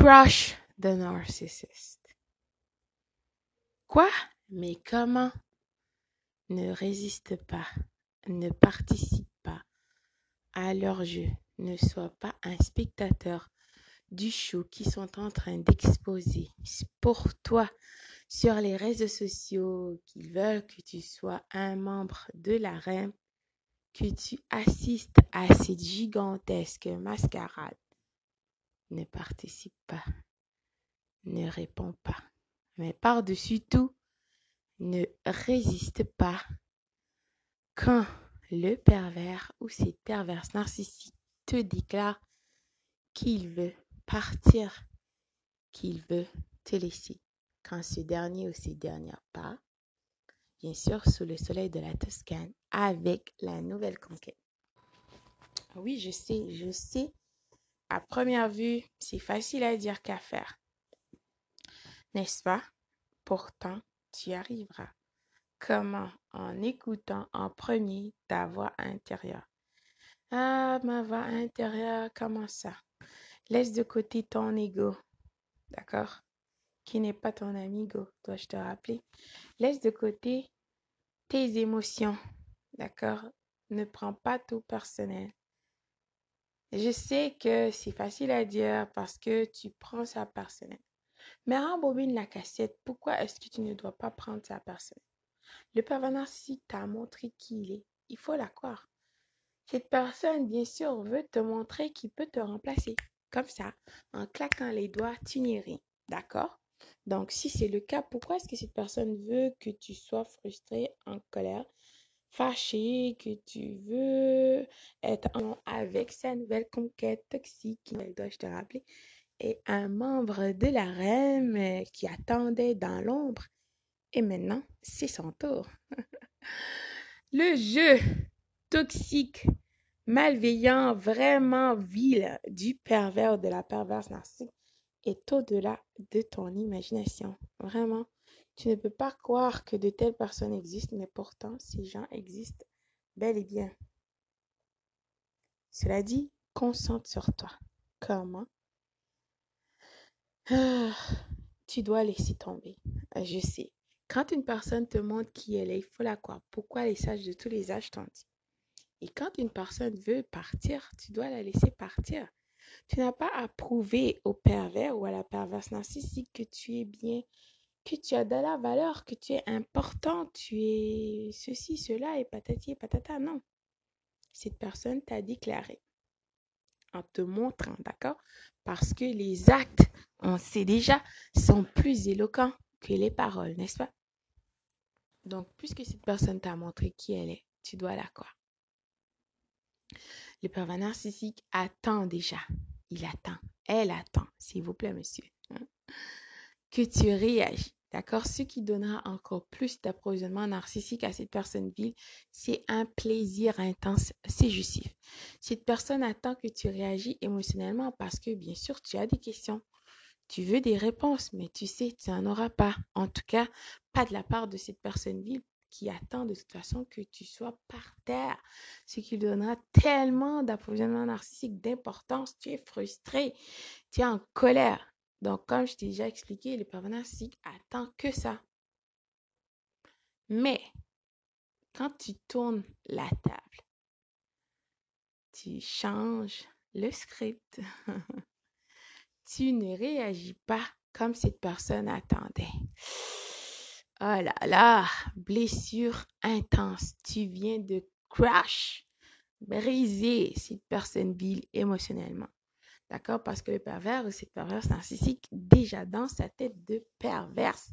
Crush the narcissist. Quoi? Mais comment? Ne résiste pas, ne participe pas à leur jeu, ne sois pas un spectateur du show qu'ils sont en train d'exposer pour toi sur les réseaux sociaux, qu'ils veulent que tu sois un membre de la reine, que tu assistes à cette gigantesque mascarade. Ne participe pas, ne réponds pas, mais par-dessus tout, ne résiste pas quand le pervers ou cette perverse narcissique te déclare qu'il veut partir, qu'il veut te laisser. Quand ce dernier ou ces dernières part, bien sûr, sous le soleil de la Toscane, avec la nouvelle conquête. Oui, je sais, je sais. À première vue, c'est facile à dire qu'à faire. N'est-ce pas? Pourtant, tu y arriveras. Comment? En écoutant en premier ta voix intérieure. Ah, ma voix intérieure, comment ça? Laisse de côté ton ego, d'accord? Qui n'est pas ton amigo, dois-je te rappeler? Laisse de côté tes émotions, d'accord? Ne prends pas tout personnel. Je sais que c'est facile à dire parce que tu prends ça personnel. Mais rembobine la cassette. Pourquoi est-ce que tu ne dois pas prendre ça personnel? Le pervers narcissique t'a montré qui il est. Il faut la croire. Cette personne, bien sûr, veut te montrer qu'il peut te remplacer comme ça, en claquant les doigts, tu n'es rien. D'accord? Donc, si c'est le cas, pourquoi est-ce que cette personne veut que tu sois frustré, en colère, fâché, que tu veux être avec sa nouvelle conquête toxique, dois-je te rappeler, et un membre de la reine qui attendait dans l'ombre. Et maintenant, c'est son tour. le jeu toxique malveillant, vraiment vil du pervers de la perverse narcissique est au-delà de ton imagination. Vraiment, tu ne peux pas croire que de telles personnes existent, mais pourtant ces gens existent bel et bien. Cela dit, concentre sur toi. Comment? Ah, Tu dois laisser tomber. Je sais. Quand une personne te montre qui elle est, il faut la croire. Pourquoi les sages de tous les âges t'ont dit et quand une personne veut partir, tu dois la laisser partir. Tu n'as pas à prouver au pervers ou à la perverse narcissique que tu es bien, que tu as de la valeur, que tu es important, tu es ceci, cela et patati et patata. Non. Cette personne t'a déclaré en te montrant, d'accord Parce que les actes, on sait déjà, sont plus éloquents que les paroles, n'est-ce pas? Donc, puisque cette personne t'a montré qui elle est, tu dois la croire. Le pervers narcissique attend déjà. Il attend. Elle attend, s'il vous plaît, monsieur. Que tu réagis. D'accord? Ce qui donnera encore plus d'approvisionnement narcissique à cette personne ville, c'est un plaisir intense, c'est justif. Cette personne attend que tu réagis émotionnellement parce que, bien sûr, tu as des questions. Tu veux des réponses, mais tu sais, tu n'en auras pas. En tout cas, pas de la part de cette personne ville qui attend de toute façon que tu sois par terre, ce qui donnera tellement d'approvisionnement narcissique, d'importance. Tu es frustré, tu es en colère. Donc, comme je t'ai déjà expliqué, le pervers narcissique attend que ça. Mais, quand tu tournes la table, tu changes le script. tu ne réagis pas comme cette personne attendait. Oh là là, blessure intense. Tu viens de crash, briser cette personne vile émotionnellement. D'accord? Parce que le pervers ou cette perverse narcissique, déjà dans sa tête de perverse,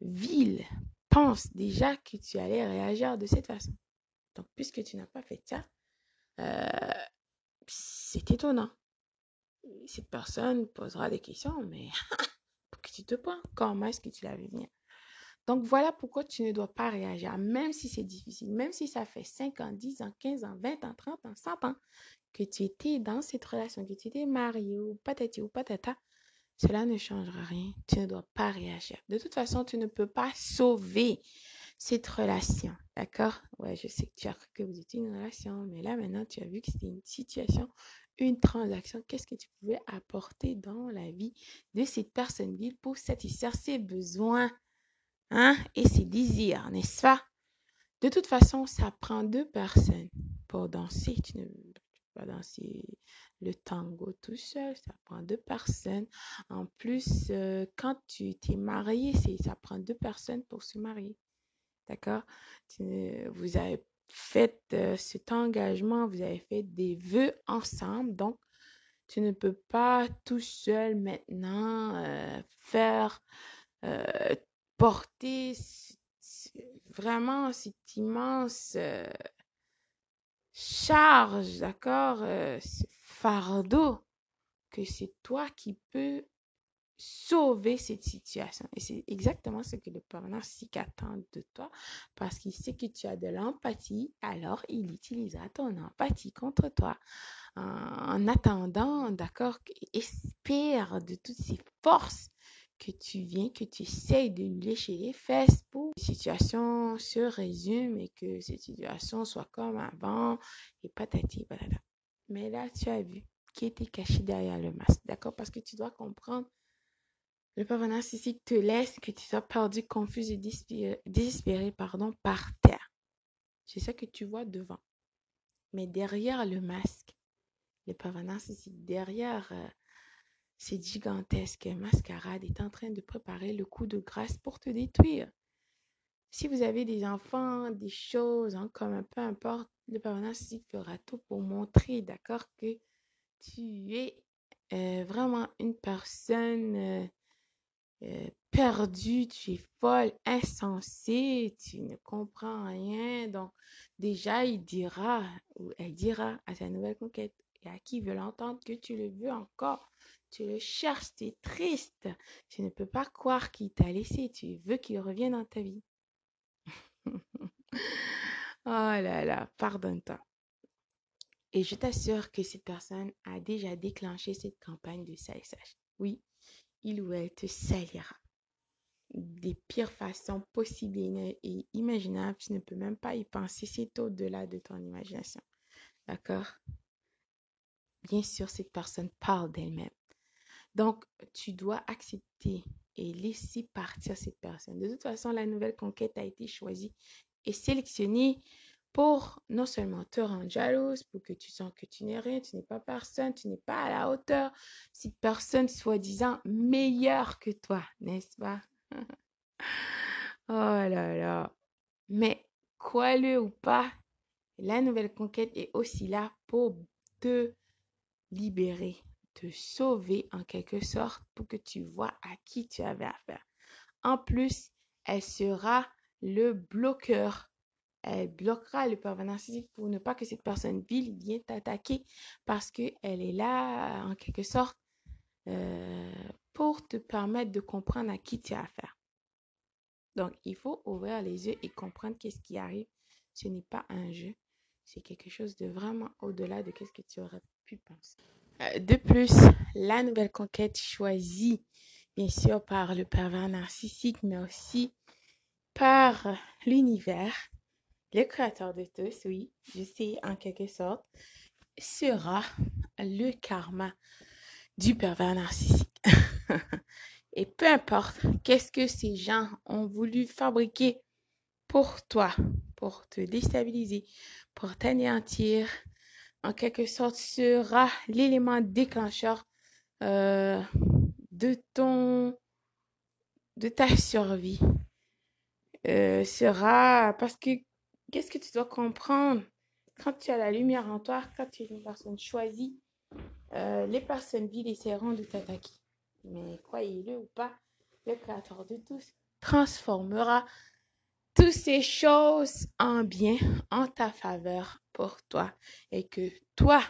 vile, pense déjà que tu allais réagir de cette façon. Donc, puisque tu n'as pas fait ça, euh, c'est étonnant. Cette personne posera des questions, mais pour que tu te prends, comment est-ce que tu l'as vu donc voilà pourquoi tu ne dois pas réagir, même si c'est difficile, même si ça fait 5 ans, 10 ans, 15 ans, 20 ans, 30 ans, 100 ans que tu étais dans cette relation, que tu étais marié ou patati ou patata, cela ne changera rien. Tu ne dois pas réagir. De toute façon, tu ne peux pas sauver cette relation. D'accord? Ouais, je sais que tu as cru que vous étiez une relation, mais là maintenant, tu as vu que c'était une situation, une transaction, qu'est-ce que tu pouvais apporter dans la vie de cette personne? Ville pour satisfaire ses besoins hein, et ses désirs, n'est-ce pas? De toute façon, ça prend deux personnes pour danser. Tu ne peux pas danser le tango tout seul, ça prend deux personnes. En plus, euh, quand tu t'es marié, ça prend deux personnes pour se marier. D'accord? Vous avez fait euh, cet engagement, vous avez fait des vœux ensemble. Donc, tu ne peux pas tout seul maintenant euh, faire euh, porter vraiment cette immense charge, d'accord, ce fardeau que c'est toi qui peux sauver cette situation. Et c'est exactement ce que le parent narcissique attend de toi parce qu'il sait que tu as de l'empathie, alors il utilisera ton empathie contre toi. En, attendant, d'accord, espère de toutes ses forces que tu viens, que tu essayes de lécher les fesses pour que la situation se résume et que cette situation soit comme avant et patati patata. Mais là, tu as vu qui était caché derrière le masque, d'accord? Parce que tu dois comprendre le papa narcissique te laisse que tu sois perdu, confus et désespéré, pardon, par terre. C'est ça que tu vois devant. Mais derrière le masque, le papa narcissique, derrière cette gigantesque mascarade, est en train de préparer le coup de grâce pour te détruire. Si vous avez des enfants, des choses en commun, peu importe, le narcissique fera tout pour montrer, d'accord, que tu es euh, vraiment une personne euh, euh, perdu, tu es folle, insensée, tu ne comprends rien. Donc, déjà, il dira ou elle dira à sa nouvelle conquête et à qui veut l'entendre que tu le veux encore. Tu le cherches, tu es triste. Tu ne peux pas croire qu'il t'a laissé. Tu veux qu'il revienne dans ta vie. oh là là, pardonne-toi. Et je t'assure que cette personne a déjà déclenché cette campagne de salissage. Oui, il ou elle te salira des pires façons possibles et imaginables. Tu ne peux même pas y penser. C'est au-delà de ton imagination. D'accord? Bien sûr, cette personne parle d'elle-même. Donc, tu dois accepter et laisser partir cette personne. De toute façon, la nouvelle conquête a été choisie et sélectionnée pour non seulement te rendre jalouse, pour que tu sens que tu n'es rien, tu n'es pas personne, tu n'es pas à la hauteur, cette personne soi-disant meilleure que toi, n'est-ce pas? oh là là. Mais quoi le ou pas, la nouvelle conquête est aussi là pour te libérer, te sauver en quelque sorte pour que tu vois à qui tu avais affaire. En plus, elle sera le bloqueur elle bloquera le pervers narcissique pour ne pas que cette personne vile vienne t'attaquer parce qu'elle est là, en quelque sorte, euh, pour te permettre de comprendre à qui tu as affaire. Donc, il faut ouvrir les yeux et comprendre qu'est-ce qui arrive. Ce n'est pas un jeu, c'est quelque chose de vraiment au-delà de ce que tu aurais pu penser. Euh, de plus, la nouvelle conquête choisie, bien sûr, par le pervers narcissique, mais aussi par l'univers, le créateur de tous, oui, je sais en quelque sorte, sera le karma du pervers narcissique. Et peu importe qu'est-ce que ces gens ont voulu fabriquer pour toi, pour te déstabiliser, pour t'anéantir, en quelque sorte sera l'élément déclencheur euh, de ton de ta survie. Euh, sera parce que Qu'est-ce que tu dois comprendre? Quand tu as la lumière en toi, quand tu es une personne choisie, euh, les personnes vides essaieront de t'attaquer. Mais croyez-le ou pas, le Créateur de tous transformera toutes ces choses en bien, en ta faveur toi. Et que toi,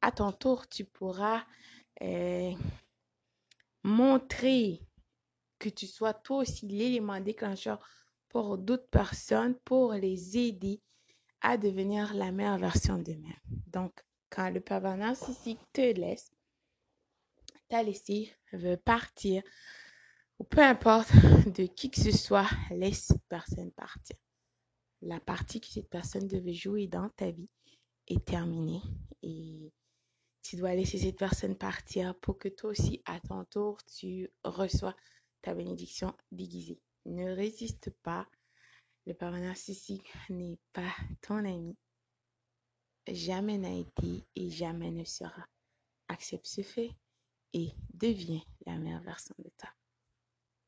à ton tour, tu pourras euh, montrer que tu sois toi aussi l'élément déclencheur pour d'autres personnes pour les aider à devenir la meilleure version d'eux-mêmes. Donc, quand le pervers narcissique te laisse, t'a laissé, veut partir, ou peu importe de qui que ce soit, laisse personne partir. La partie que cette personne devait jouer dans ta vie est terminée et tu dois laisser cette personne partir pour que toi aussi, à ton tour, tu reçois ta bénédiction déguisée. Ne résiste pas. Le parent n'est pas ton ami. Jamais n'a été et jamais ne sera. Accepte ce fait et deviens la meilleure version de toi.